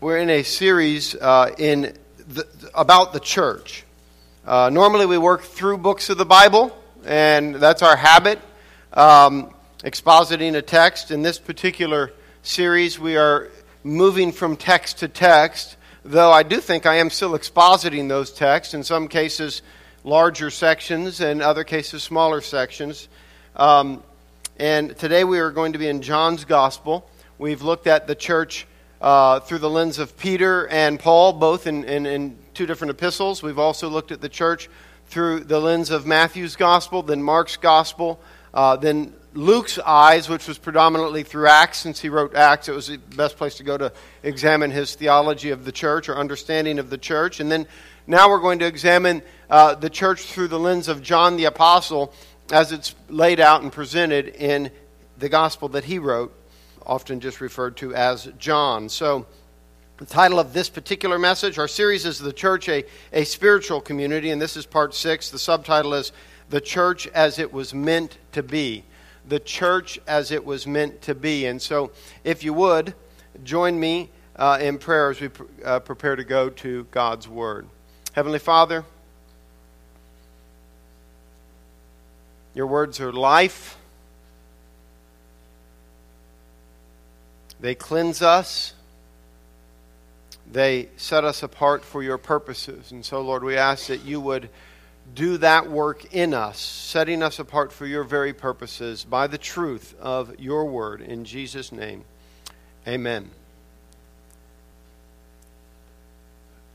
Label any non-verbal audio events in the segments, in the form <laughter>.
we're in a series uh, in the, about the church. Uh, normally, we work through books of the Bible, and that's our habit, um, expositing a text. In this particular series, we are moving from text to text, though I do think I am still expositing those texts, in some cases, larger sections, and other cases, smaller sections. Um, and today we are going to be in John's Gospel. We've looked at the church uh, through the lens of Peter and Paul, both in, in, in two different epistles. We've also looked at the church through the lens of Matthew's gospel, then Mark's gospel, uh, then Luke's eyes, which was predominantly through Acts, since he wrote Acts. It was the best place to go to examine his theology of the church or understanding of the church. And then now we're going to examine uh, the church through the lens of John the Apostle as it's laid out and presented in the gospel that he wrote often just referred to as John. So, the title of this particular message, our series is The Church, a, a Spiritual Community, and this is part six. The subtitle is The Church as It Was Meant to Be. The Church as It Was Meant to Be. And so, if you would, join me uh, in prayer as we pr- uh, prepare to go to God's Word. Heavenly Father, your words are life. They cleanse us. They set us apart for your purposes. And so, Lord, we ask that you would do that work in us, setting us apart for your very purposes by the truth of your word. In Jesus' name, amen.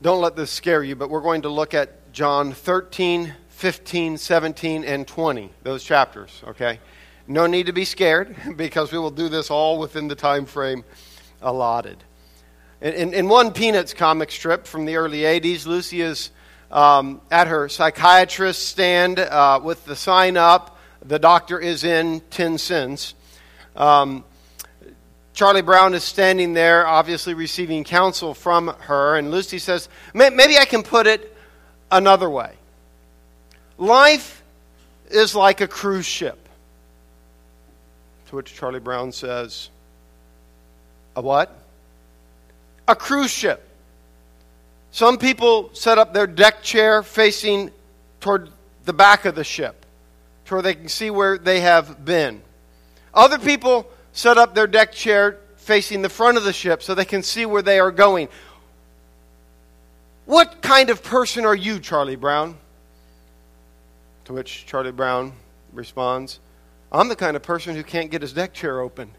Don't let this scare you, but we're going to look at John 13, 15, 17, and 20, those chapters, okay? No need to be scared <laughs> because we will do this all within the time frame allotted. In, in, one Peanuts comic strip from the early 80s, Lucy is um, at her psychiatrist stand uh, with the sign up, the doctor is in 10 cents. Um, Charlie Brown is standing there, obviously receiving counsel from her, and Lucy says, Maybe I can put it another way. Life is like a cruise ship. To which Charlie Brown says, A what? A cruise ship. Some people set up their deck chair facing toward the back of the ship, to where they can see where they have been. Other people set up their deck chair facing the front of the ship so they can see where they are going. What kind of person are you, Charlie Brown? To which Charlie Brown responds, I'm the kind of person who can't get his deck chair open.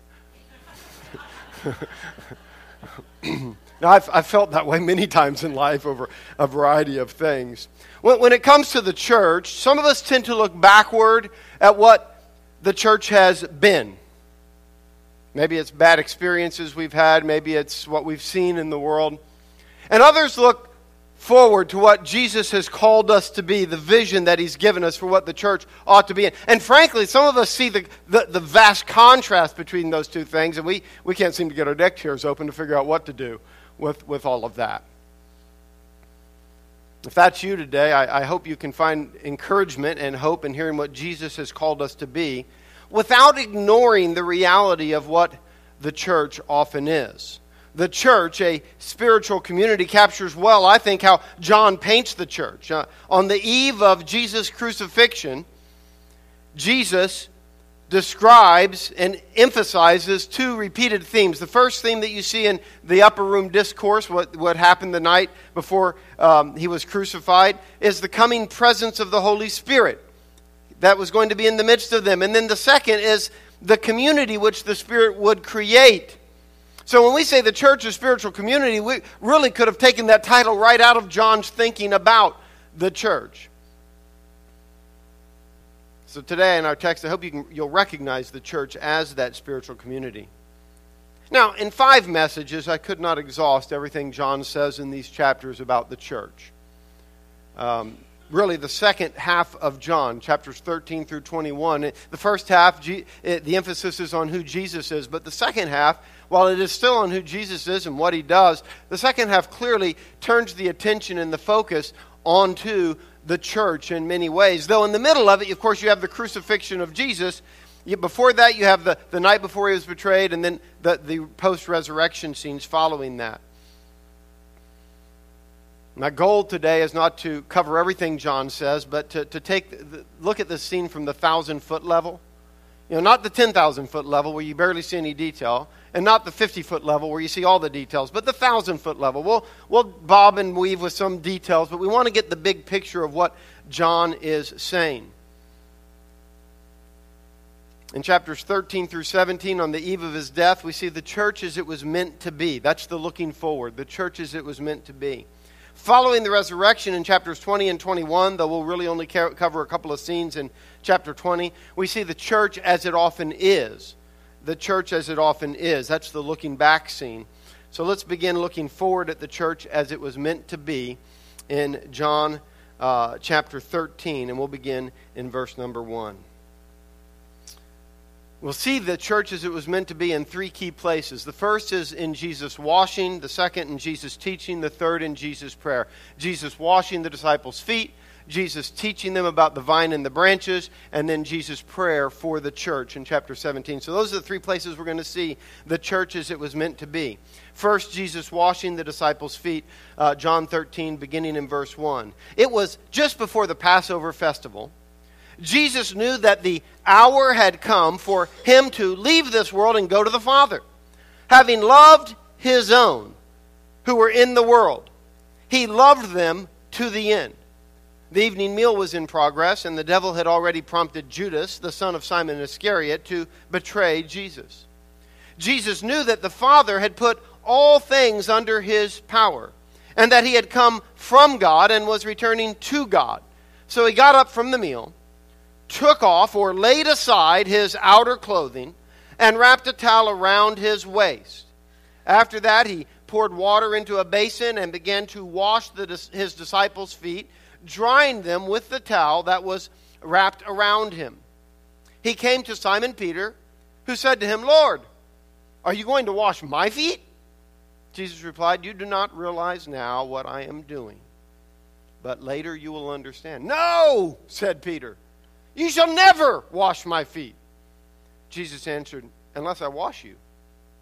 <laughs> now, I've, I've, felt that way many times in life over a variety of things. When, when it comes to the church, some of us tend to look backward at what the church has been. Maybe it's bad experiences we've had, maybe it's what we've seen in the world. And others look forward to what Jesus has called us to be, the vision that He's given us for what the church ought to be. In. And frankly, some of us see the, the, the, vast contrast between those two things, and we, we can't seem to get our deck chairs open to figure out what to do with, with all of that. If that's you today, I, I hope you can find encouragement and hope in hearing what Jesus has called us to be without ignoring the reality of what the church often is the church, a spiritual community, captures well, I think, how John paints the church. Uh, on the eve of Jesus' crucifixion, Jesus describes and emphasizes two repeated themes. The first theme that you see in the upper room discourse, what, what happened the night before um, he was crucified, is the coming presence of the Holy Spirit that was going to be in the midst of them. And then the second is the community which the Spirit would create so when we say the church is spiritual community, we really could have taken that title right out of John's thinking about the church. So today in our text, I hope you can, you'll recognize the church as that spiritual community. Now, in five messages, I could not exhaust everything John says in these chapters about the church. Um, really, the second half of John, chapters 13 through 21. The first half, the emphasis is on who Jesus is, but the second half while it is still on who Jesus is and what he does, the second half clearly turns the attention and the focus onto the church in many ways. Though in the middle of it, of course, you have the crucifixion of Jesus. Before that, you have the, the night before he was betrayed, and then the, the post resurrection scenes following that. My goal today is not to cover everything John says, but to, to take the, look at this scene from the thousand foot level. You know, not the 10,000 foot level where you barely see any detail, and not the 50 foot level where you see all the details, but the 1,000 foot level. We'll, we'll bob and weave with some details, but we want to get the big picture of what John is saying. In chapters 13 through 17, on the eve of his death, we see the church as it was meant to be. That's the looking forward, the church as it was meant to be. Following the resurrection in chapters 20 and 21, though we'll really only cover a couple of scenes in chapter 20, we see the church as it often is. The church as it often is. That's the looking back scene. So let's begin looking forward at the church as it was meant to be in John uh, chapter 13, and we'll begin in verse number 1. We'll see the church as it was meant to be in three key places. The first is in Jesus' washing, the second in Jesus' teaching, the third in Jesus' prayer. Jesus washing the disciples' feet, Jesus teaching them about the vine and the branches, and then Jesus' prayer for the church in chapter 17. So those are the three places we're going to see the church as it was meant to be. First, Jesus washing the disciples' feet, uh, John 13, beginning in verse 1. It was just before the Passover festival. Jesus knew that the hour had come for him to leave this world and go to the Father. Having loved his own who were in the world, he loved them to the end. The evening meal was in progress, and the devil had already prompted Judas, the son of Simon Iscariot, to betray Jesus. Jesus knew that the Father had put all things under his power, and that he had come from God and was returning to God. So he got up from the meal took off or laid aside his outer clothing and wrapped a towel around his waist. After that, he poured water into a basin and began to wash the, his disciples' feet, drying them with the towel that was wrapped around him. He came to Simon Peter, who said to him, Lord, are you going to wash my feet? Jesus replied, You do not realize now what I am doing, but later you will understand. No, said Peter. You shall never wash my feet. Jesus answered, Unless I wash you,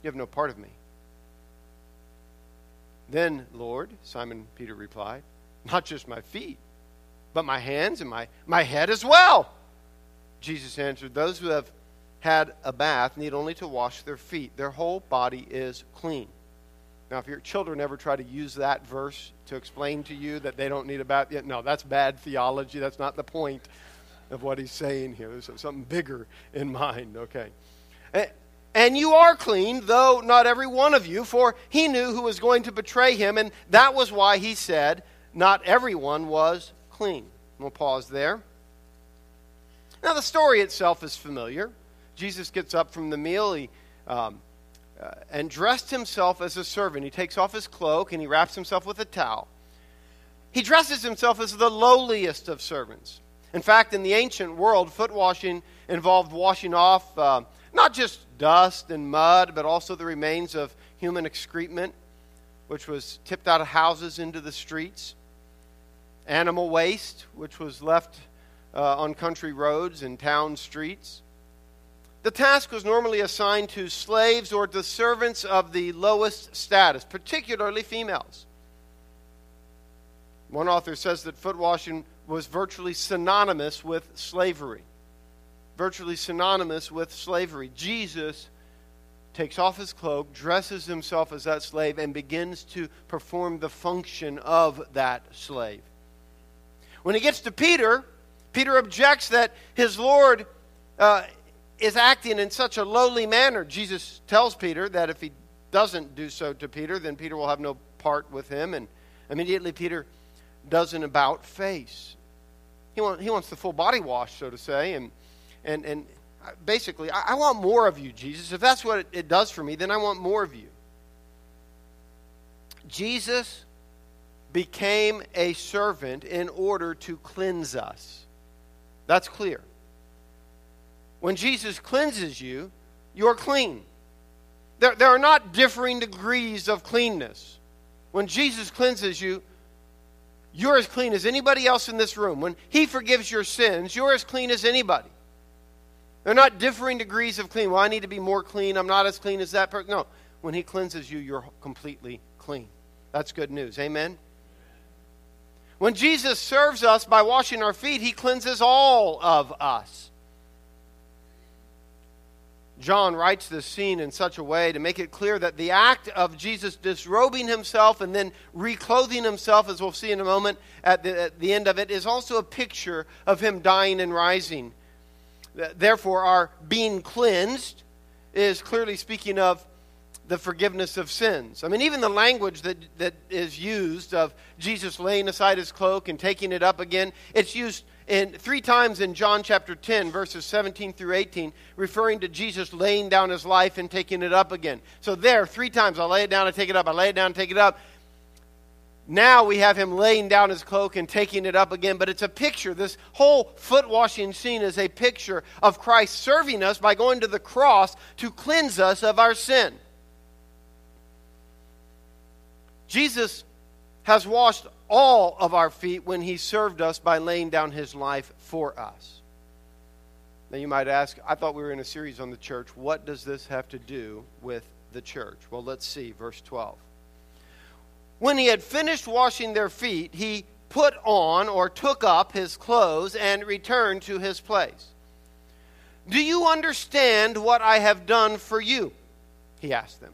you have no part of me. Then, Lord, Simon Peter replied, Not just my feet, but my hands and my, my head as well. Jesus answered, Those who have had a bath need only to wash their feet. Their whole body is clean. Now, if your children ever try to use that verse to explain to you that they don't need a bath, yet no, that's bad theology. That's not the point of what he's saying here. There's something bigger in mind, okay? And you are clean, though not every one of you, for he knew who was going to betray him, and that was why he said, Not everyone was clean. We'll pause there. Now, the story itself is familiar. Jesus gets up from the meal he, um, uh, and dressed himself as a servant. He takes off his cloak and he wraps himself with a towel. He dresses himself as the lowliest of servants. In fact, in the ancient world, foot washing involved washing off uh, not just dust and mud, but also the remains of human excrement, which was tipped out of houses into the streets, animal waste, which was left uh, on country roads and town streets. The task was normally assigned to slaves or to servants of the lowest status, particularly females. One author says that foot washing was virtually synonymous with slavery. Virtually synonymous with slavery. Jesus takes off his cloak, dresses himself as that slave, and begins to perform the function of that slave. When he gets to Peter, Peter objects that his Lord uh, is acting in such a lowly manner. Jesus tells Peter that if he doesn't do so to Peter, then Peter will have no part with him. And immediately Peter does an about face. He, want, he wants the full body wash, so to say. And, and, and basically, I, I want more of you, Jesus. If that's what it, it does for me, then I want more of you. Jesus became a servant in order to cleanse us. That's clear. When Jesus cleanses you, you're clean. There, there are not differing degrees of cleanness. When Jesus cleanses you, you're as clean as anybody else in this room. When He forgives your sins, you're as clean as anybody. They're not differing degrees of clean. Well, I need to be more clean. I'm not as clean as that person. No. When He cleanses you, you're completely clean. That's good news. Amen? When Jesus serves us by washing our feet, he cleanses all of us. John writes this scene in such a way to make it clear that the act of Jesus disrobing himself and then reclothing himself, as we'll see in a moment at the, at the end of it, is also a picture of him dying and rising. Therefore, our being cleansed is clearly speaking of the forgiveness of sins. I mean, even the language that, that is used of Jesus laying aside his cloak and taking it up again, it's used in three times in John chapter 10, verses 17 through 18, referring to Jesus laying down his life and taking it up again. So there, three times, I lay it down and take it up, I lay it down and take it up. Now we have him laying down his cloak and taking it up again, but it's a picture. This whole foot washing scene is a picture of Christ serving us by going to the cross to cleanse us of our sin. Jesus has washed all of our feet when he served us by laying down his life for us. Now you might ask, I thought we were in a series on the church. What does this have to do with the church? Well, let's see, verse 12. When he had finished washing their feet, he put on or took up his clothes and returned to his place. Do you understand what I have done for you? He asked them.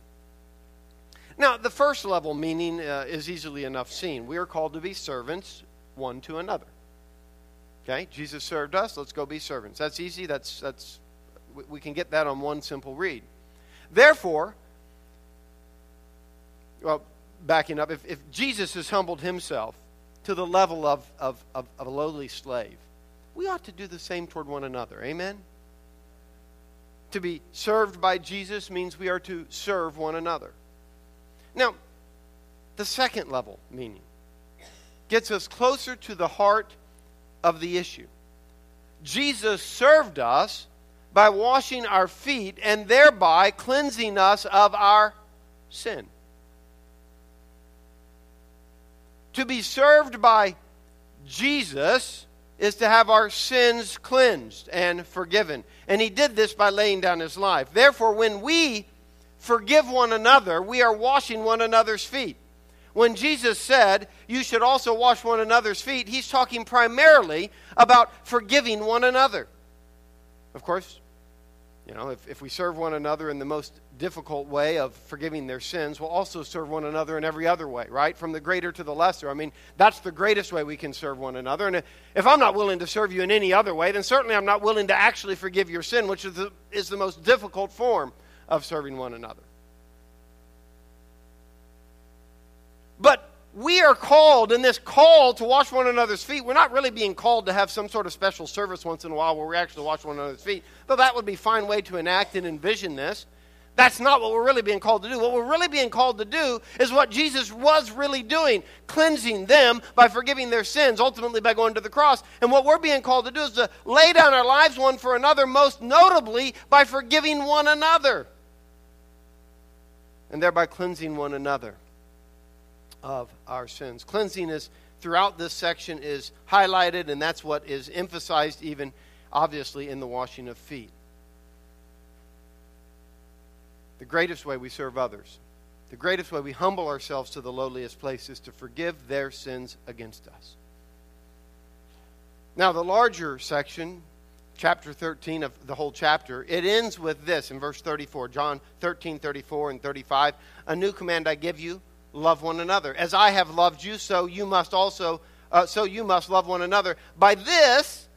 Now, the first level meaning uh, is easily enough seen. We are called to be servants one to another. Okay? Jesus served us, let's go be servants. That's easy. That's that's we can get that on one simple read. Therefore, well, backing up, if, if Jesus has humbled himself to the level of, of, of, of a lowly slave, we ought to do the same toward one another. Amen? To be served by Jesus means we are to serve one another. Now, the second level meaning gets us closer to the heart of the issue. Jesus served us by washing our feet and thereby cleansing us of our sin. To be served by Jesus is to have our sins cleansed and forgiven. And he did this by laying down his life. Therefore, when we forgive one another, we are washing one another's feet. When Jesus said, You should also wash one another's feet, he's talking primarily about forgiving one another. Of course, you know, if, if we serve one another in the most difficult way of forgiving their sins, we'll also serve one another in every other way, right? From the greater to the lesser. I mean, that's the greatest way we can serve one another. And if I'm not willing to serve you in any other way, then certainly I'm not willing to actually forgive your sin, which is the, is the most difficult form of serving one another. But we are called in this call to wash one another's feet. We're not really being called to have some sort of special service once in a while where we actually wash one another's feet, though that would be a fine way to enact and envision this. That's not what we're really being called to do. What we're really being called to do is what Jesus was really doing, cleansing them by forgiving their sins, ultimately by going to the cross. And what we're being called to do is to lay down our lives one for another, most notably by forgiving one another and thereby cleansing one another of our sins. Cleansing is throughout this section is highlighted, and that's what is emphasized even obviously in the washing of feet. The greatest way we serve others, the greatest way we humble ourselves to the lowliest place is to forgive their sins against us. Now, the larger section chapter 13 of the whole chapter, it ends with this in verse 34. John 13, 34 and 35. A new command I give you, love one another. As I have loved you, so you must also, uh, so you must love one another. By this,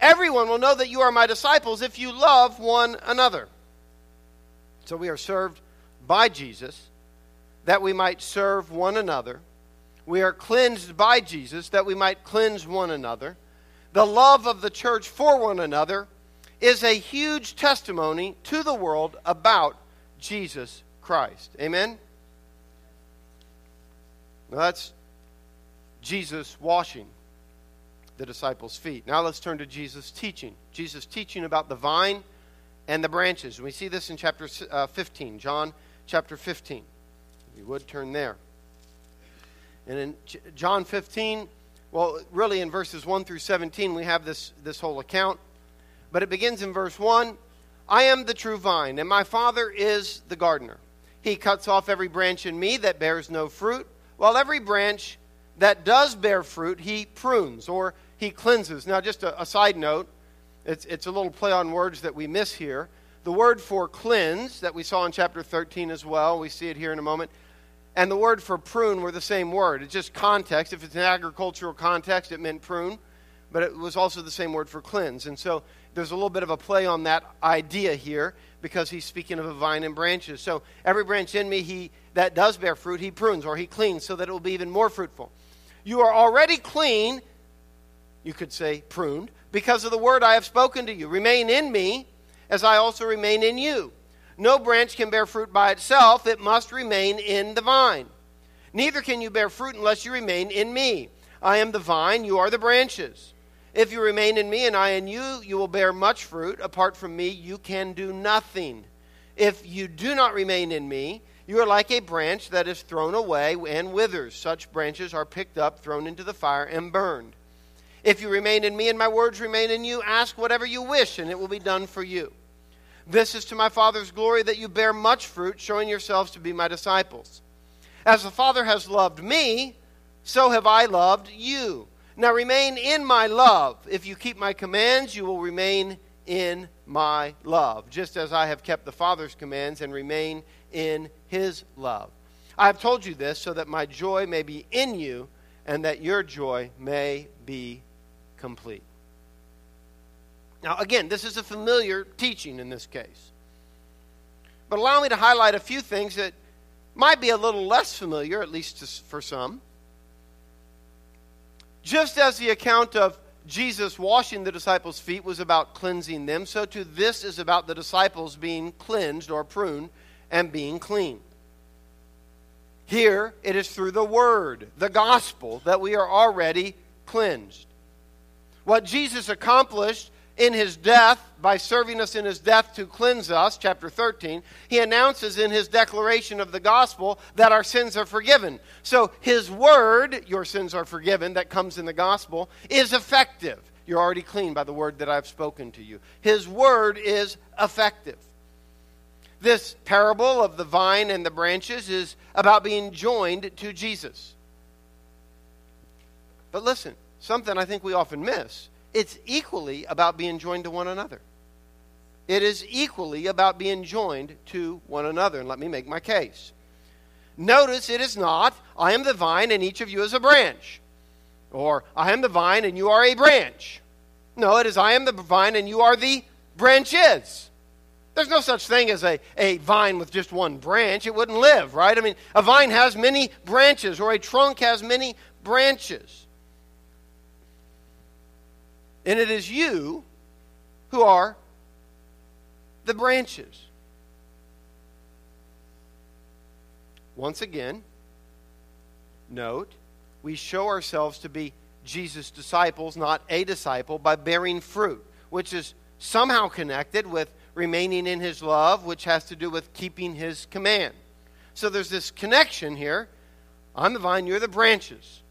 everyone will know that you are my disciples if you love one another. So we are served by Jesus that we might serve one another. We are cleansed by Jesus that we might cleanse one another the love of the church for one another is a huge testimony to the world about Jesus Christ. Amen? Now that's Jesus washing. the disciples' feet. Now let's turn to Jesus' teaching. Jesus' teaching about the vine and the branches. We see this in chapter uh, 15, John chapter 15. If you would turn there. And in John 15, well, really in verses 1 through 17, we have this, this whole account. But it begins in verse 1 I am the true vine, and my Father is the gardener. He cuts off every branch in me that bears no fruit, while every branch that does bear fruit, he prunes or he cleanses. Now, just a, a side note, it's, it's a little play on words that we miss here. The word for cleanse that we saw in chapter 13 as well, we see it here in a moment, and the word for prune were the same word. It's just context. If it's an agricultural context, it meant prune, but it was also the same word for cleanse. And so there's a little bit of a play on that idea here because he's speaking of a vine and branches. So every branch in me he that does bear fruit, he prunes or he cleans so that it will be even more fruitful. You are already clean, you could say pruned, because of the word I have spoken to you. Remain in me as I also remain in you. No branch can bear fruit by itself, it must remain in the vine. Neither can you bear fruit unless you remain in me. I am the vine, you are the branches. If you remain in me and I in you, you will bear much fruit. Apart from me, you can do nothing. If you do not remain in me, you are like a branch that is thrown away and withers. Such branches are picked up, thrown into the fire, and burned. If you remain in me and my words remain in you, ask whatever you wish, and it will be done for you. This is to my Father's glory that you bear much fruit, showing yourselves to be my disciples. As the Father has loved me, so have I loved you. Now remain in my love. If you keep my commands, you will remain in my love, just as I have kept the Father's commands and remain in his love. I have told you this so that my joy may be in you and that your joy may be complete. Now, again, this is a familiar teaching in this case. But allow me to highlight a few things that might be a little less familiar, at least for some. Just as the account of Jesus washing the disciples' feet was about cleansing them, so too this is about the disciples being cleansed or pruned and being clean. Here, it is through the Word, the gospel, that we are already cleansed. What Jesus accomplished in his death, by serving us in his death to cleanse us, chapter 13, he announces in his declaration of the gospel that our sins are forgiven. So his word, your sins are forgiven, that comes in the gospel, is effective. You're already clean by the word that I've spoken to you. His word is effective. This parable of the vine and the branches is about being joined to Jesus. But listen, something I think we often miss it's equally about being joined to one another. It is equally about being joined to one another. And let me make my case. Notice it is not, I am the vine and each of you is a branch. Or, I am the vine and you are a branch. No, it is, I am the vine and you are the branches. There's no such thing as a, a vine with just one branch. It wouldn't live, right? I mean, a vine has many branches, or a trunk has many branches. And it is you who are the branches. Once again, note, we show ourselves to be Jesus' disciples, not a disciple, by bearing fruit, which is somehow connected with remaining in his love, which has to do with keeping his command. So there's this connection here. I'm the vine, you're the branches.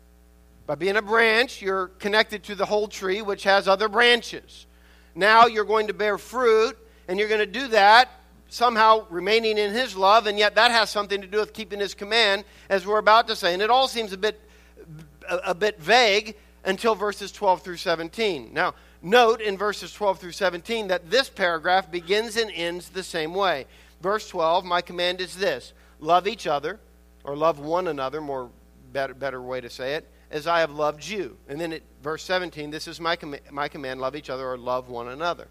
By being a branch, you're connected to the whole tree, which has other branches. Now you're going to bear fruit, and you're going to do that somehow remaining in his love, and yet that has something to do with keeping his command, as we're about to say. And it all seems a bit, a, a bit vague until verses 12 through 17. Now, note in verses 12 through 17 that this paragraph begins and ends the same way. Verse 12, my command is this love each other, or love one another, more better, better way to say it as I have loved you. And then at verse 17, this is my, com- my command love each other or love one another.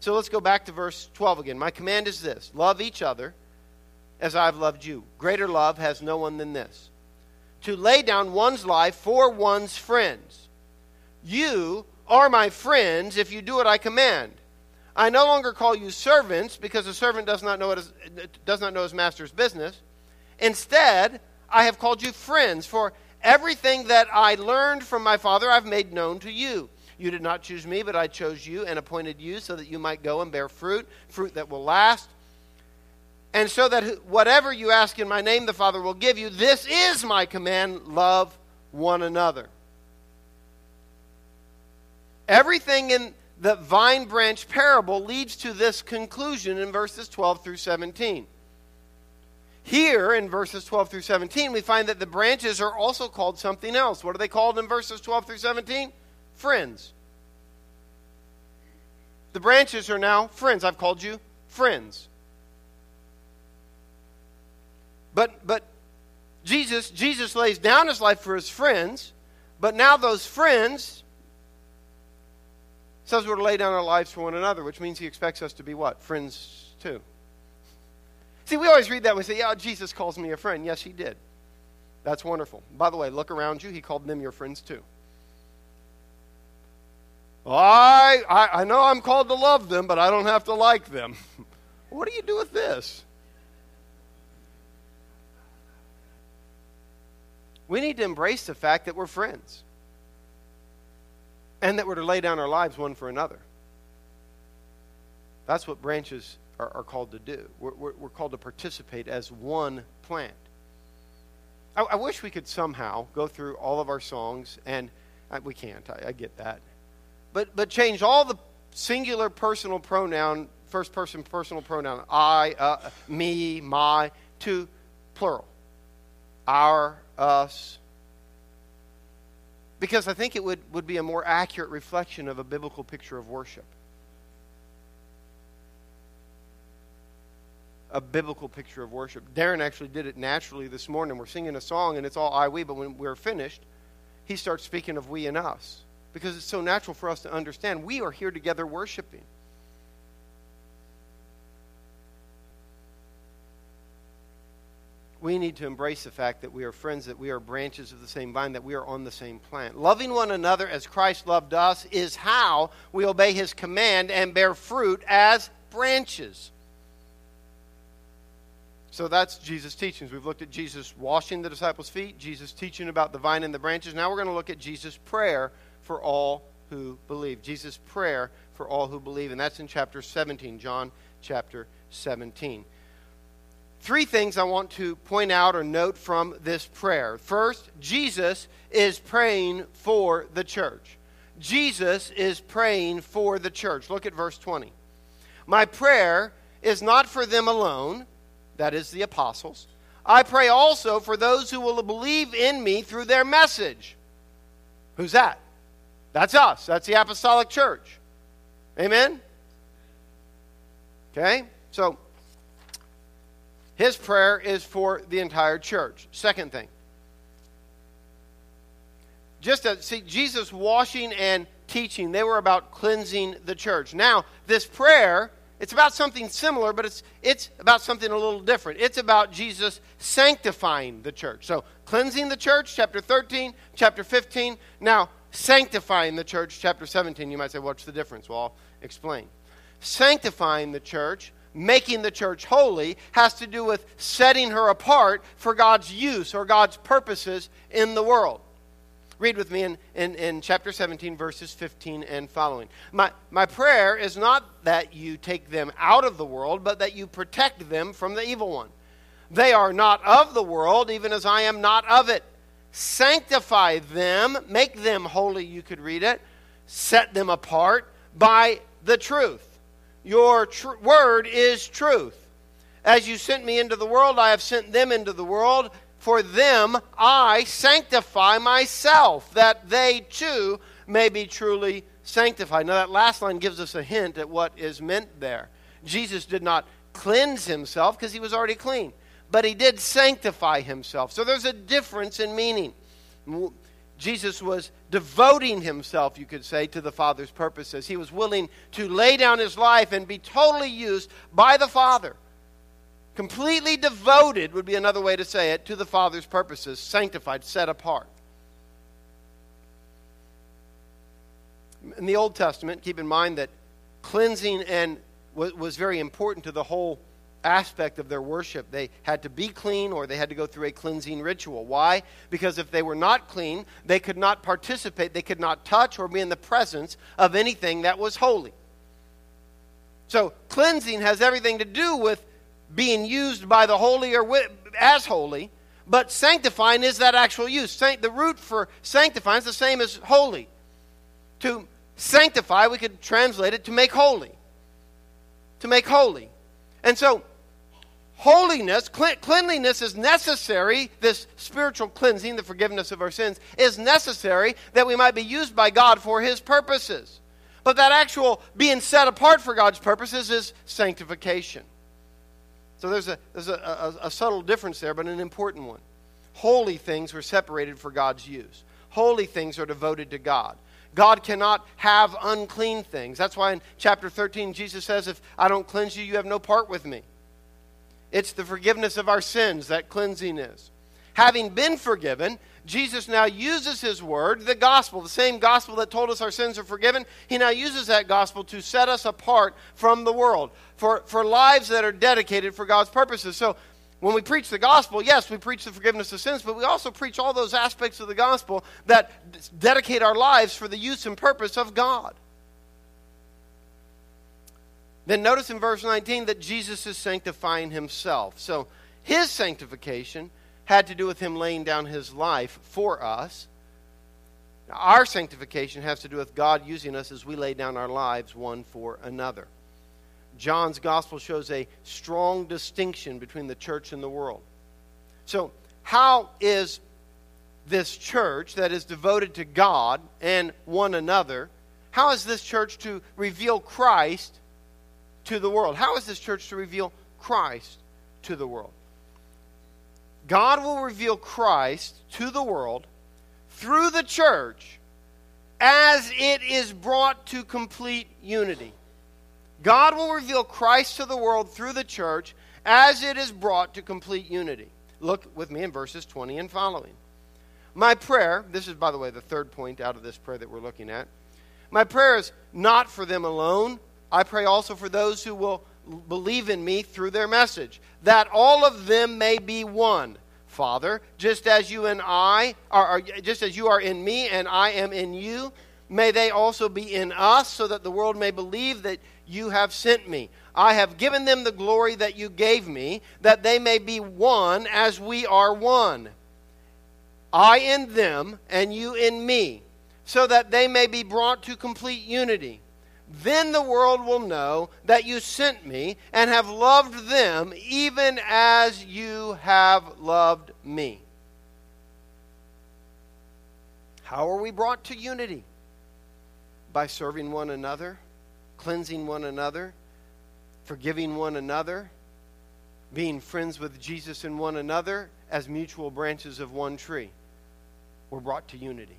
So let's go back to verse 12 again. My command is this love each other as I've loved you. Greater love has no one than this to lay down one's life for one's friends. You are my friends if you do what I command. I no longer call you servants because a servant does not know, his, does not know his master's business. Instead, I have called you friends, for Everything that I learned from my Father, I've made known to you. You did not choose me, but I chose you and appointed you so that you might go and bear fruit, fruit that will last. And so that whatever you ask in my name, the Father will give you. This is my command love one another. Everything in the vine branch parable leads to this conclusion in verses 12 through 17. Here in verses 12 through 17, we find that the branches are also called something else. What are they called in verses 12 through 17? Friends. The branches are now friends. I've called you friends. But but Jesus Jesus lays down his life for his friends, but now those friends says we're to lay down our lives for one another, which means he expects us to be what? Friends too. See, we always read that we say, yeah, Jesus calls me a friend. Yes, he did. That's wonderful. By the way, look around you. He called them your friends too. I, I, I know I'm called to love them, but I don't have to like them. <laughs> what do you do with this? We need to embrace the fact that we're friends and that we're to lay down our lives one for another. That's what branches are, are called to do. We're, we're, we're, called to participate as one plant. I, I, wish we could somehow go through all of our songs, and uh, we can't, I, I get that. But, but change all the singular personal pronoun, first person personal pronoun, I, uh, me, my, to plural. Our, us, because I think it would, would be a more accurate reflection of a biblical picture of worship. A biblical picture of worship. Darren actually did it naturally this morning. We're singing a song and it's all I, we, but when we're finished, he starts speaking of we and us. Because it's so natural for us to understand we are here together worshiping. we need to embrace the fact that we are friends, that we are branches of the same vine, that we are on the same plant. Loving one another as Christ loved us is how we obey his command and bear fruit as branches. So that's Jesus' teachings. We've looked at Jesus washing the disciples' feet, Jesus teaching about the vine and the branches. Now we're going to look at Jesus' prayer for all who believe. Jesus' prayer for all who believe, and that's in chapter 17, John chapter 17 three things I want to point out or note from this prayer. First, Jesus is praying for the church. Jesus is praying for the church. Look at verse 20. My prayer is not for them alone, that is the apostles. I pray also for those who will believe in me through their message. Who's that? That's us. That's the apostolic church. Amen? Okay? So, his prayer is for the entire church. Second thing. Just to see Jesus washing and teaching, they were about cleansing the church. Now, this prayer, it's about something similar, but it's it's about something a little different. It's about Jesus sanctifying the church. So, cleansing the church, chapter 13, chapter 15. Now, sanctifying the church, chapter 17. You might say, what's the difference? Well, I'll explain. Sanctifying the church making the church holy has to do with setting her apart for God's use or God's purposes in the world. Read with me in, in, in, chapter 17, verses 15 and following. My, my prayer is not that you take them out of the world, but that you protect them from the evil one. They are not of the world, even as I am not of it. Sanctify them, make them holy, you could read it, set them apart by the truth. Your tr- word is truth. As you sent me into the world, I have sent them into the world. For them I sanctify myself, that they too may be truly sanctified. Now, that last line gives us a hint at what is meant there. Jesus did not cleanse himself because he was already clean, but he did sanctify himself. So there's a difference in meaning. Jesus was devoting himself, you could say, to the Father's purposes. He was willing to lay down his life and be totally used by the Father. Completely devoted would be another way to say it to the Father's purposes, sanctified, set apart. In the Old Testament, keep in mind that cleansing and was very important to the whole aspect of their worship. They had to be clean or they had to go through a cleansing ritual. Why? Because if they were not clean, they could not participate, they could not touch or be in the presence of anything that was holy. So, cleansing has everything to do with being used by the holy or as holy, but sanctifying is that actual use. the root for sanctifying is the same as holy. To sanctify, we could translate it to make holy. To make holy. And so, holiness, cleanliness is necessary. This spiritual cleansing, the forgiveness of our sins, is necessary that we might be used by God for His purposes. But that actual being set apart for God's purposes is sanctification. So there's a, there's a, a, a subtle difference there, but an important one. Holy things were separated for God's use. Holy things are devoted to God. God cannot have unclean things. That's why in chapter 13, Jesus says, If I don't cleanse you, you have no part with me. It's the forgiveness of our sins that cleansing is. Having been forgiven, Jesus now uses his word, the gospel, the same gospel that told us our sins are forgiven. He now uses that gospel to set us apart from the world for, for lives that are dedicated for God's purposes. So when we preach the gospel, yes, we preach the forgiveness of sins, but we also preach all those aspects of the gospel that dedicate our lives for the use and purpose of God. Then notice in verse 19 that Jesus is sanctifying himself. So his sanctification had to do with him laying down his life for us. Now, our sanctification has to do with God using us as we lay down our lives one for another. John's gospel shows a strong distinction between the church and the world. So, how is this church that is devoted to God and one another, how is this church to reveal Christ to the world? How is this church to reveal Christ to the world? God will reveal Christ to the world through the church as it is brought to complete unity. God will reveal Christ to the world through the church as it is brought to complete unity. Look with me in verses 20 and following. My prayer, this is, by the way, the third point out of this prayer that we're looking at. My prayer is not for them alone. I pray also for those who will believe in me through their message, that all of them may be one. Father, just as you and I are, just as you are in me and I am in you, may they also be in us, so that the world may believe that you have sent me. I have given them the glory that you gave me, that they may be one as we are one. I in them, and you in me, so that they may be brought to complete unity. Then the world will know that you sent me and have loved them even as you have loved me. How are we brought to unity? By serving one another, cleansing one another, forgiving one another, being friends with Jesus and one another as mutual branches of one tree. We're brought to unity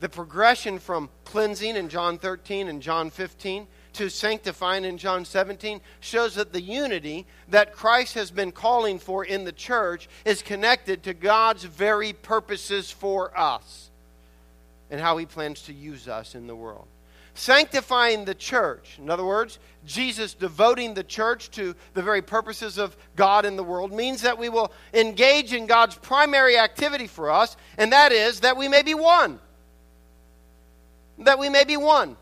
the progression from cleansing in John 13 and John 15 to sanctifying in John 17 shows that the unity that Christ has been calling for in the church is connected to God's very purposes for us and how he plans to use us in the world. Sanctifying the church, in other words, Jesus devoting the church to the very purposes of God in the world, means that we will engage in God's primary activity for us, and that is that we may be one that we may be one.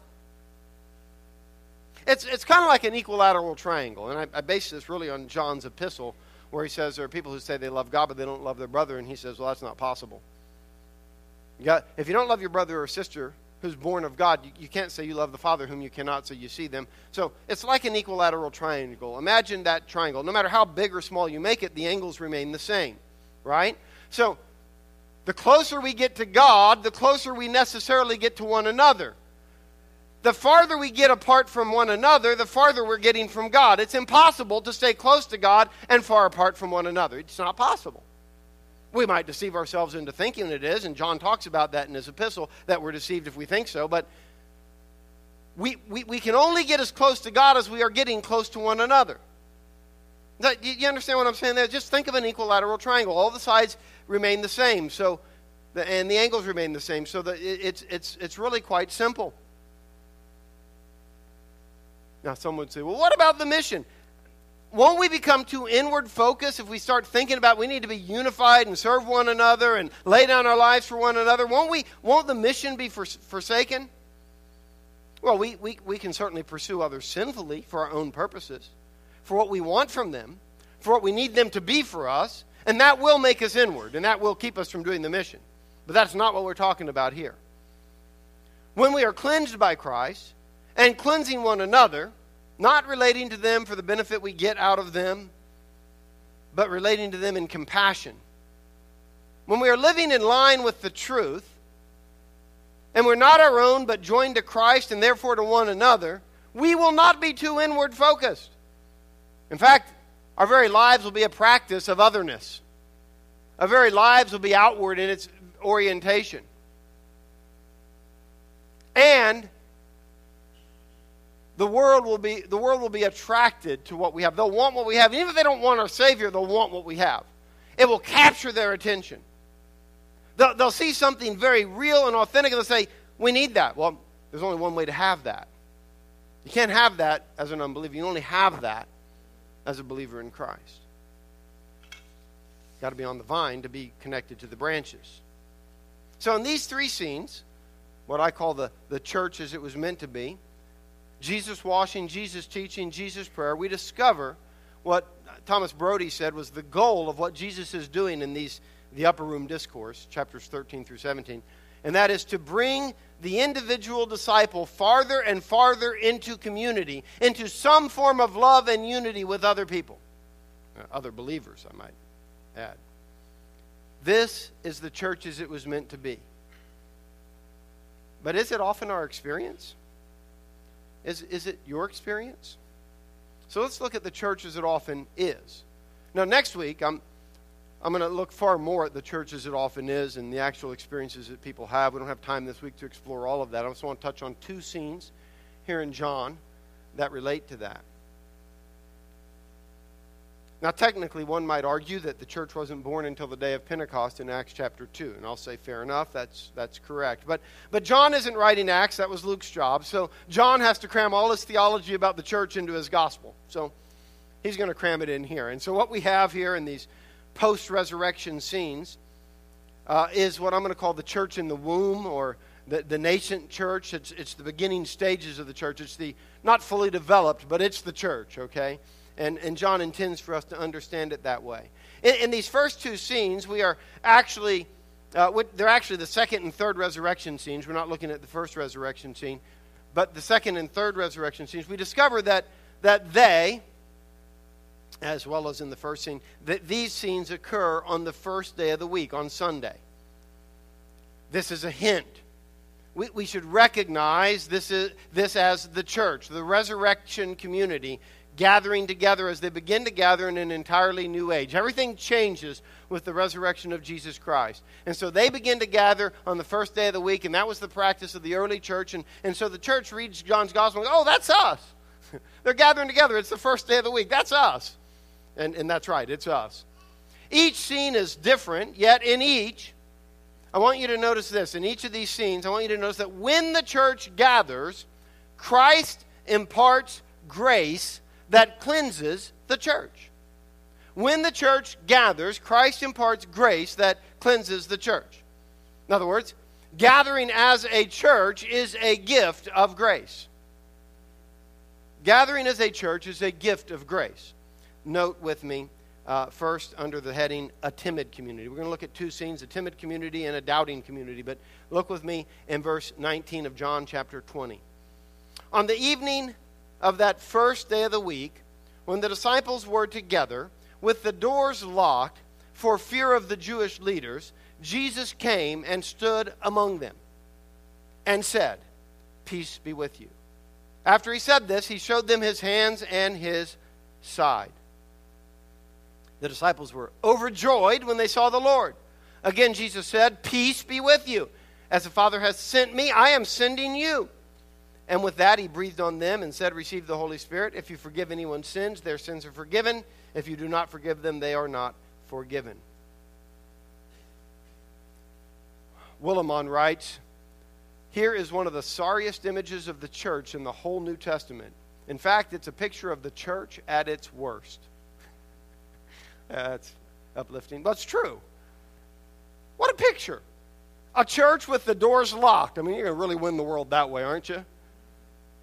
It's, it's kind of like an equilateral triangle. And I, I base this really on John's epistle, where he says there are people who say they love God, but they don't love their brother. And he says, well, that's not possible. You got, if you don't love your brother or sister who's born of God, you, you can't say you love the Father whom you cannot, so you see them. So it's like an equilateral triangle. Imagine that triangle. No matter how big or small you make it, the angles remain the same, right? So the closer we get to God, the closer we necessarily get to one another. The farther we get apart from one another, the farther we're getting from God. It's impossible to stay close to God and far apart from one another. It's not possible. We might deceive ourselves into thinking it is, and John talks about that in his epistle, that we're deceived if we think so, but we, we, we can only get as close to God as we are getting close to one another. You understand what I'm saying there? Just think of an equilateral triangle. All the sides remain the same, so the, and the angles remain the same. So it, it's, it's, it's really quite simple. Now, some would say, well, what about the mission? won't we become too inward focused if we start thinking about we need to be unified and serve one another and lay down our lives for one another? Won't we won't the mission be forsaken? Well, we, we, we can certainly pursue others sinfully for our own purposes, for what we want from them, for what we need them to be for us, and that will make us inward, and that will keep us from doing the mission. But that's not what we're talking about here. When we are cleansed by Christ and cleansing one another, not relating to them for the benefit we get out of them, but relating to them in compassion. When we are living in line with the truth, and we're not our own, but joined to Christ and therefore to one another, we will not be too inward focused. In fact, our very lives will be a practice of otherness. Our very lives will be outward in its orientation. And the world will be the world will be attracted to what we have. They'll want what we have. even if they don't want our Savior, they'll want what we have. It will capture their attention. They'll, they'll see something very real and authentic and they'll say, We need that. Well, there's only one way to have that. You can't have that as an unbeliever. You only have that as a believer in Christ. Got to be on the vine to be connected to the branches. So, in these three scenes, what I call the, the church as it was meant to be, Jesus washing, Jesus teaching, Jesus prayer, we discover what Thomas Brodie said was the goal of what Jesus is doing in these the upper room discourse, chapters 13 through 17, and that is to bring the individual disciple farther and farther into community, into some form of love and unity with other people, uh, other believers, I might add. This is the church as it was meant to be. But is it often our experience? Is, is it your experience? So let's look at the church as it often is. Now, next week, I'm, I'm going to look far more at the church as it often is and the actual experiences that people have. We don't have time this week to explore all of that. I just want to touch on two scenes here in John that relate to that. Now, technically, one might argue that the church wasn't born until the day of Pentecost in Acts chapter 2. And I'll say, fair enough, that's, that's correct. But, but John isn't writing Acts, that was Luke's job. So John has to cram all his theology about the church into his gospel. So he's going to cram it in here. And so what we have here in these post resurrection scenes uh, is what I'm going to call the church in the womb or the, the nascent church. It's, it's the beginning stages of the church. It's the not fully developed, but it's the church, okay? And, and John intends for us to understand it that way. In, in these first two scenes, we are actually, uh, they're actually the second and third resurrection scenes. We're not looking at the first resurrection scene, but the second and third resurrection scenes. We discover that, that they, as well as in the first scene, that these scenes occur on the first day of the week, on Sunday. This is a hint. We, we should recognize this, is, this as the church, the resurrection community gathering together as they begin to gather in an entirely new age. Everything changes with the resurrection of Jesus Christ. And so they begin to gather on the first day of the week, and that was the practice of the early church. And, and so the church reads John's gospel and goes, Oh, that's us. <laughs> They're gathering together. It's the first day of the week. That's us. And, and that's right, it's us. Each scene is different, yet in each, I want you to notice this. In each of these scenes, I want you to notice that when the church gathers, Christ imparts grace that cleanses the church. When the church gathers, Christ imparts grace that cleanses the church. In other words, gathering as a church is a gift of grace. Gathering as a church is a gift of grace. Note with me, uh, first, under the heading, a timid community. We're going to look at two scenes a timid community and a doubting community. But look with me in verse 19 of John chapter 20. On the evening of that first day of the week, when the disciples were together, with the doors locked for fear of the Jewish leaders, Jesus came and stood among them and said, Peace be with you. After he said this, he showed them his hands and his side. The disciples were overjoyed when they saw the Lord. Again, Jesus said, Peace be with you. As the Father has sent me, I am sending you. And with that, he breathed on them and said, Receive the Holy Spirit. If you forgive anyone's sins, their sins are forgiven. If you do not forgive them, they are not forgiven. Willimon writes Here is one of the sorriest images of the church in the whole New Testament. In fact, it's a picture of the church at its worst. Uh, That's uplifting, but it's true. What a picture. A church with the doors locked. I mean, you're going to really win the world that way, aren't you?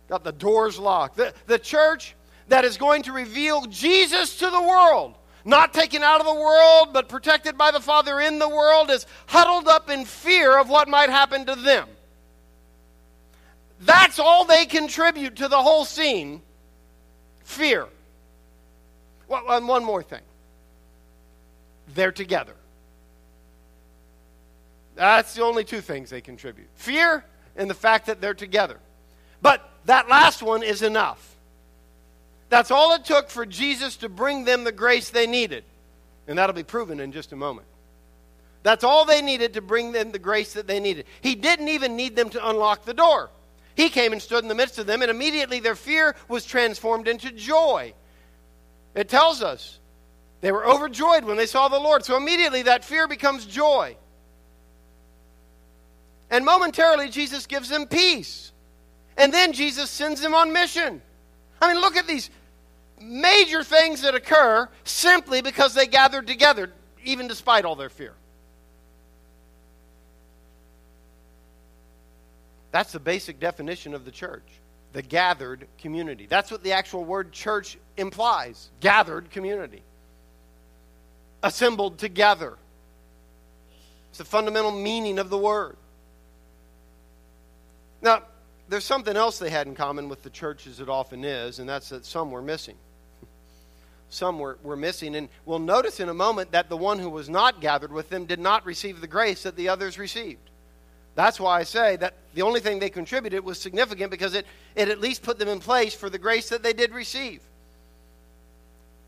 Got the doors locked. The, the church that is going to reveal Jesus to the world, not taken out of the world, but protected by the Father in the world, is huddled up in fear of what might happen to them. That's all they contribute to the whole scene fear. Well, and one more thing they're together. That's the only two things they contribute fear and the fact that they're together. But that last one is enough. That's all it took for Jesus to bring them the grace they needed. And that'll be proven in just a moment. That's all they needed to bring them the grace that they needed. He didn't even need them to unlock the door. He came and stood in the midst of them, and immediately their fear was transformed into joy. It tells us they were overjoyed when they saw the Lord. So immediately that fear becomes joy. And momentarily, Jesus gives them peace. And then Jesus sends them on mission. I mean, look at these major things that occur simply because they gathered together, even despite all their fear. That's the basic definition of the church the gathered community. That's what the actual word church implies gathered community. Assembled together. It's the fundamental meaning of the word. Now, there's something else they had in common with the church as it often is, and that's that some were missing. <laughs> some were, were missing. And we'll notice in a moment that the one who was not gathered with them did not receive the grace that the others received. That's why I say that the only thing they contributed was significant because it, it at least put them in place for the grace that they did receive.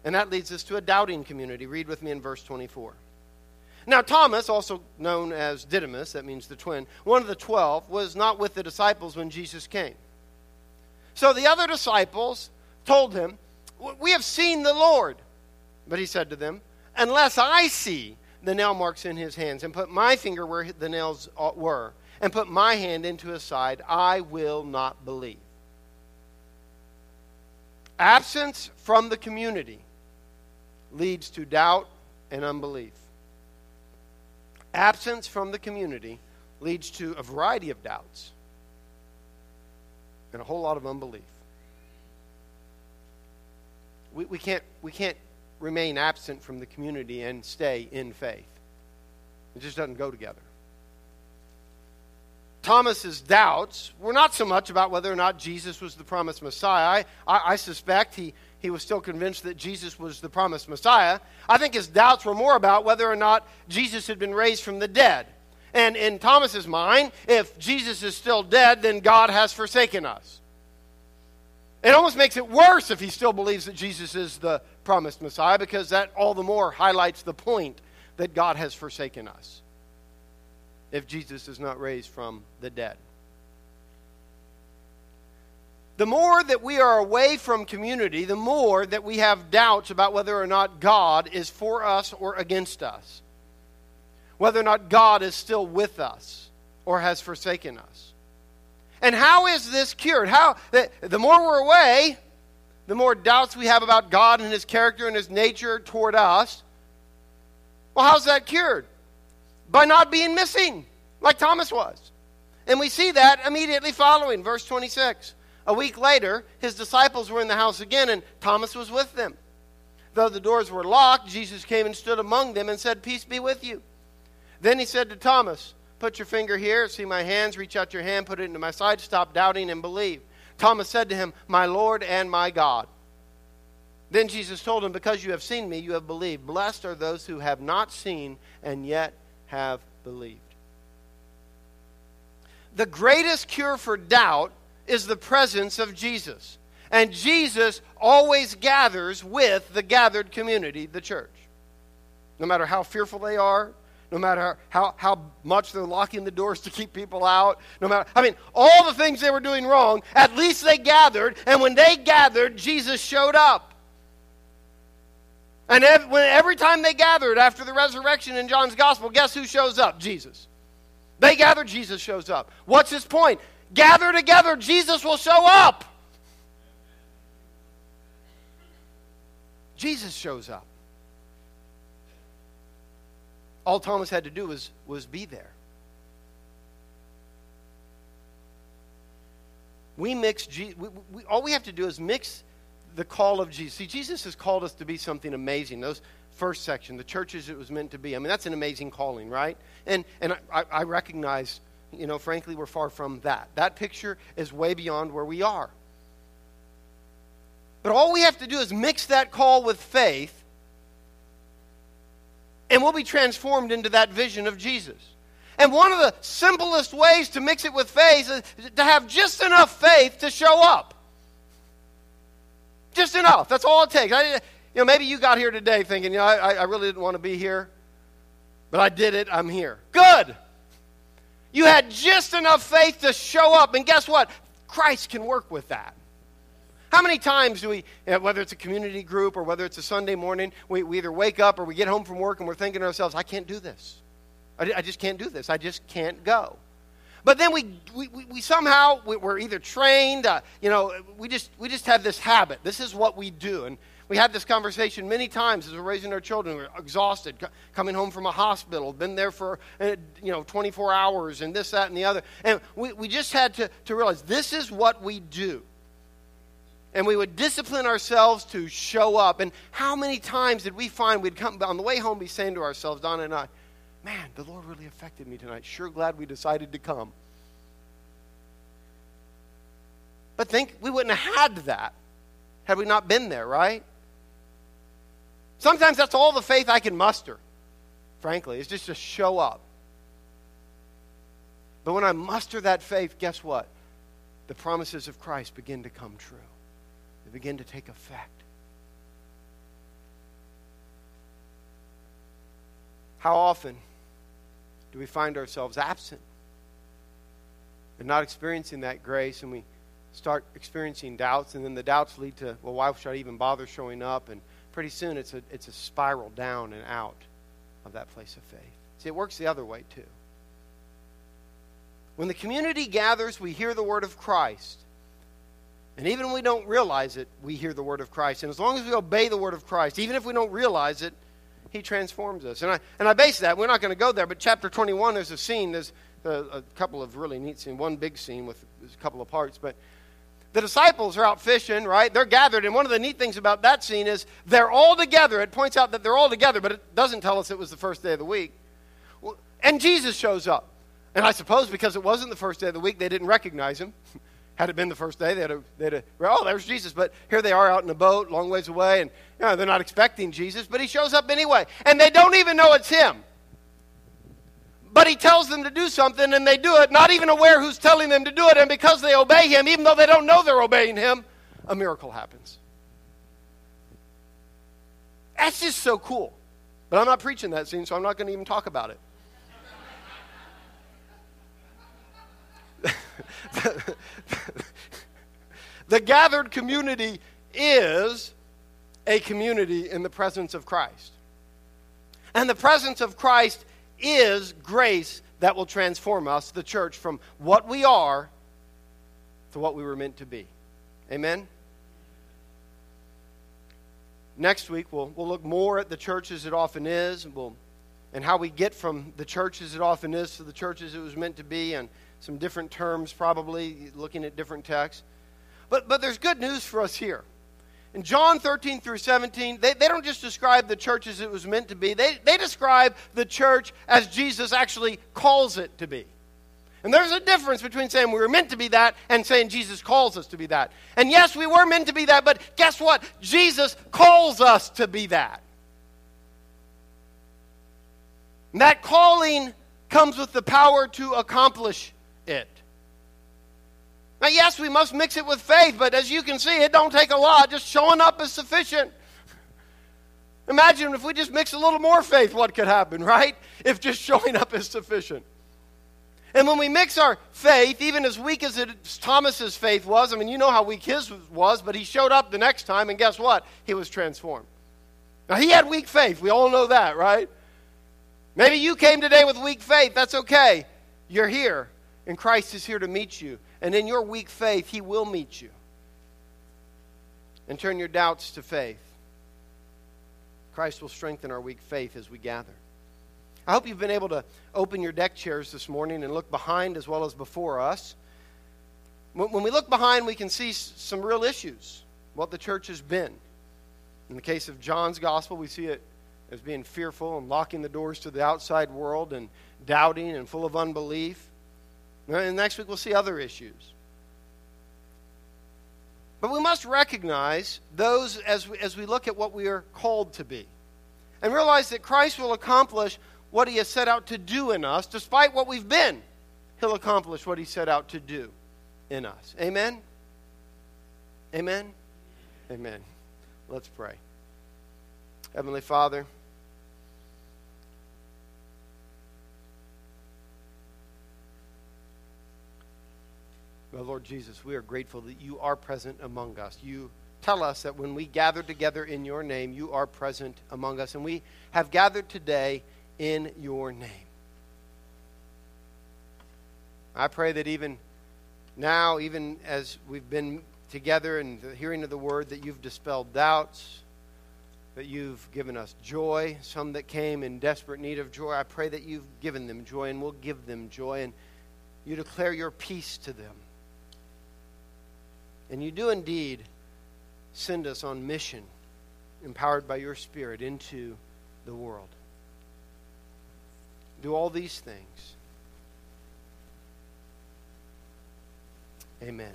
And that leads us to a doubting community. Read with me in verse 24. Now, Thomas, also known as Didymus, that means the twin, one of the twelve, was not with the disciples when Jesus came. So the other disciples told him, We have seen the Lord. But he said to them, Unless I see the nail marks in his hands, and put my finger where the nails uh, were, and put my hand into his side, I will not believe. Absence from the community leads to doubt and unbelief. Absence from the community leads to a variety of doubts and a whole lot of unbelief. We, we, can't, we can't remain absent from the community and stay in faith. It just doesn't go together. Thomas's doubts were not so much about whether or not Jesus was the promised Messiah. I, I, I suspect he, he was still convinced that Jesus was the promised Messiah. I think his doubts were more about whether or not Jesus had been raised from the dead. And in Thomas's mind, if Jesus is still dead, then God has forsaken us. It almost makes it worse if he still believes that Jesus is the promised Messiah because that all the more highlights the point that God has forsaken us if Jesus is not raised from the dead the more that we are away from community, the more that we have doubts about whether or not God is for us or against us, whether or not God is still with us or has forsaken us. And how is this cured? How the, the more we're away, the more doubts we have about God and his character and his nature toward us. Well, how's that cured? By not being missing, like Thomas was. And we see that immediately following verse 26. A week later, his disciples were in the house again, and Thomas was with them. Though the doors were locked, Jesus came and stood among them and said, Peace be with you. Then he said to Thomas, Put your finger here, see my hands, reach out your hand, put it into my side, stop doubting and believe. Thomas said to him, My Lord and my God. Then Jesus told him, Because you have seen me, you have believed. Blessed are those who have not seen and yet have believed. The greatest cure for doubt is the presence of Jesus. And Jesus always gathers with the gathered community, the church. No matter how fearful they are, no matter how, how much they're locking the doors to keep people out, no matter, I mean, all the things they were doing wrong, at least they gathered, and when they gathered, Jesus showed up. And every, time they gathered after the resurrection in John's gospel, guess who shows up? Jesus. They gather, Jesus shows up. What's his point? gather together, Jesus will show up. Jesus shows up. All Thomas had to do was, was be there. We mix, we, we, all we have to do is mix the call of Jesus. See, Jesus has called us to be something amazing. Those first section, the churches it was meant to be. I mean, that's an amazing calling, right? And, and I, I recognize, you know, frankly, we're far from that. That picture is way beyond where we are. But all we have to do is mix that call with faith and we'll be transformed into that vision of Jesus. And one of the simplest ways to mix it with faith is to have just enough faith to show up. Just enough. That's all it takes. I, you know, maybe you got here today thinking, you know, I, I really didn't want to be here, but I did it. I'm here. Good. You had just enough faith to show up. And guess what? Christ can work with that. How many times do we, whether it's a community group or whether it's a Sunday morning, we, we either wake up or we get home from work and we're thinking to ourselves, I can't do this. I, I just can't do this. I just can't go. But then we, we, we somehow, we're either trained, uh, you know, we just, we just have this habit. This is what we do. And we had this conversation many times as we're raising our children. We're exhausted, coming home from a hospital, been there for, uh, you know, 24 hours and this, that, and the other. And we, we just had to, to realize this is what we do and we would discipline ourselves to show up. And how many times did we find we'd come on the way home be saying to ourselves, Donna and I, man, the Lord really affected me tonight. Sure glad we decided to come. But think we wouldn't have had that had we not been there, right? Sometimes that's all the faith I can muster, frankly, is just to show up. But when I muster that faith, guess what? The promises of Christ begin to come true they begin to take effect. How often do we find ourselves absent and not experiencing that grace, and we start experiencing doubts, and then the doubts lead to, well, why should I even bother showing up? And pretty soon it's a, it's a spiral down and out of that place of faith. See, it works the other way too. When the community gathers, we hear the word of Christ. And even when we don't realize it, we hear the word of Christ. And as long as we obey the word of Christ, even if we don't realize it, he transforms us. And I, and I base that, we're not going to go there, but chapter 21, there's a scene, there's a, a couple of really neat scenes, one big scene with a couple of parts, but the disciples are out fishing, right? They're gathered, and one of the neat things about that scene is they're all together. It points out that they're all together, but it doesn't tell us it was the first day of the week. And Jesus shows up. And I suppose because it wasn't the first day of the week, they didn't recognize him. <laughs> Had it been the first day, they'd have, they'd have, oh, there's Jesus. But here they are out in a boat, long ways away, and you know, they're not expecting Jesus, but he shows up anyway. And they don't even know it's him. But he tells them to do something, and they do it, not even aware who's telling them to do it. And because they obey him, even though they don't know they're obeying him, a miracle happens. That's just so cool. But I'm not preaching that scene, so I'm not going to even talk about it. <laughs> the gathered community is a community in the presence of Christ. And the presence of Christ is grace that will transform us, the church, from what we are to what we were meant to be. Amen? Next week, we'll, we'll look more at the church as it often is, and, we'll, and how we get from the church as it often is to the church as it was meant to be, and some different terms, probably looking at different texts. But, but there's good news for us here. In John 13 through 17, they, they don't just describe the church as it was meant to be, they, they describe the church as Jesus actually calls it to be. And there's a difference between saying we were meant to be that and saying Jesus calls us to be that. And yes, we were meant to be that, but guess what? Jesus calls us to be that. And that calling comes with the power to accomplish. Now, yes, we must mix it with faith, but as you can see, it don't take a lot. Just showing up is sufficient. Imagine if we just mix a little more faith, what could happen, right? If just showing up is sufficient. And when we mix our faith, even as weak as it, Thomas's faith was, I mean, you know how weak his was, but he showed up the next time, and guess what? He was transformed. Now, he had weak faith. We all know that, right? Maybe you came today with weak faith. That's okay. You're here. And Christ is here to meet you. And in your weak faith, He will meet you. And turn your doubts to faith. Christ will strengthen our weak faith as we gather. I hope you've been able to open your deck chairs this morning and look behind as well as before us. When we look behind, we can see some real issues, what the church has been. In the case of John's gospel, we see it as being fearful and locking the doors to the outside world and doubting and full of unbelief. And next week, we'll see other issues. But we must recognize those as we, as we look at what we are called to be and realize that Christ will accomplish what he has set out to do in us, despite what we've been. He'll accomplish what he set out to do in us. Amen? Amen? Amen. Let's pray. Heavenly Father, Lord Jesus, we are grateful that you are present among us. You tell us that when we gather together in your name, you are present among us. And we have gathered today in your name. I pray that even now, even as we've been together and the hearing of the word, that you've dispelled doubts, that you've given us joy, some that came in desperate need of joy. I pray that you've given them joy and will give them joy, and you declare your peace to them. And you do indeed send us on mission, empowered by your Spirit, into the world. Do all these things. Amen.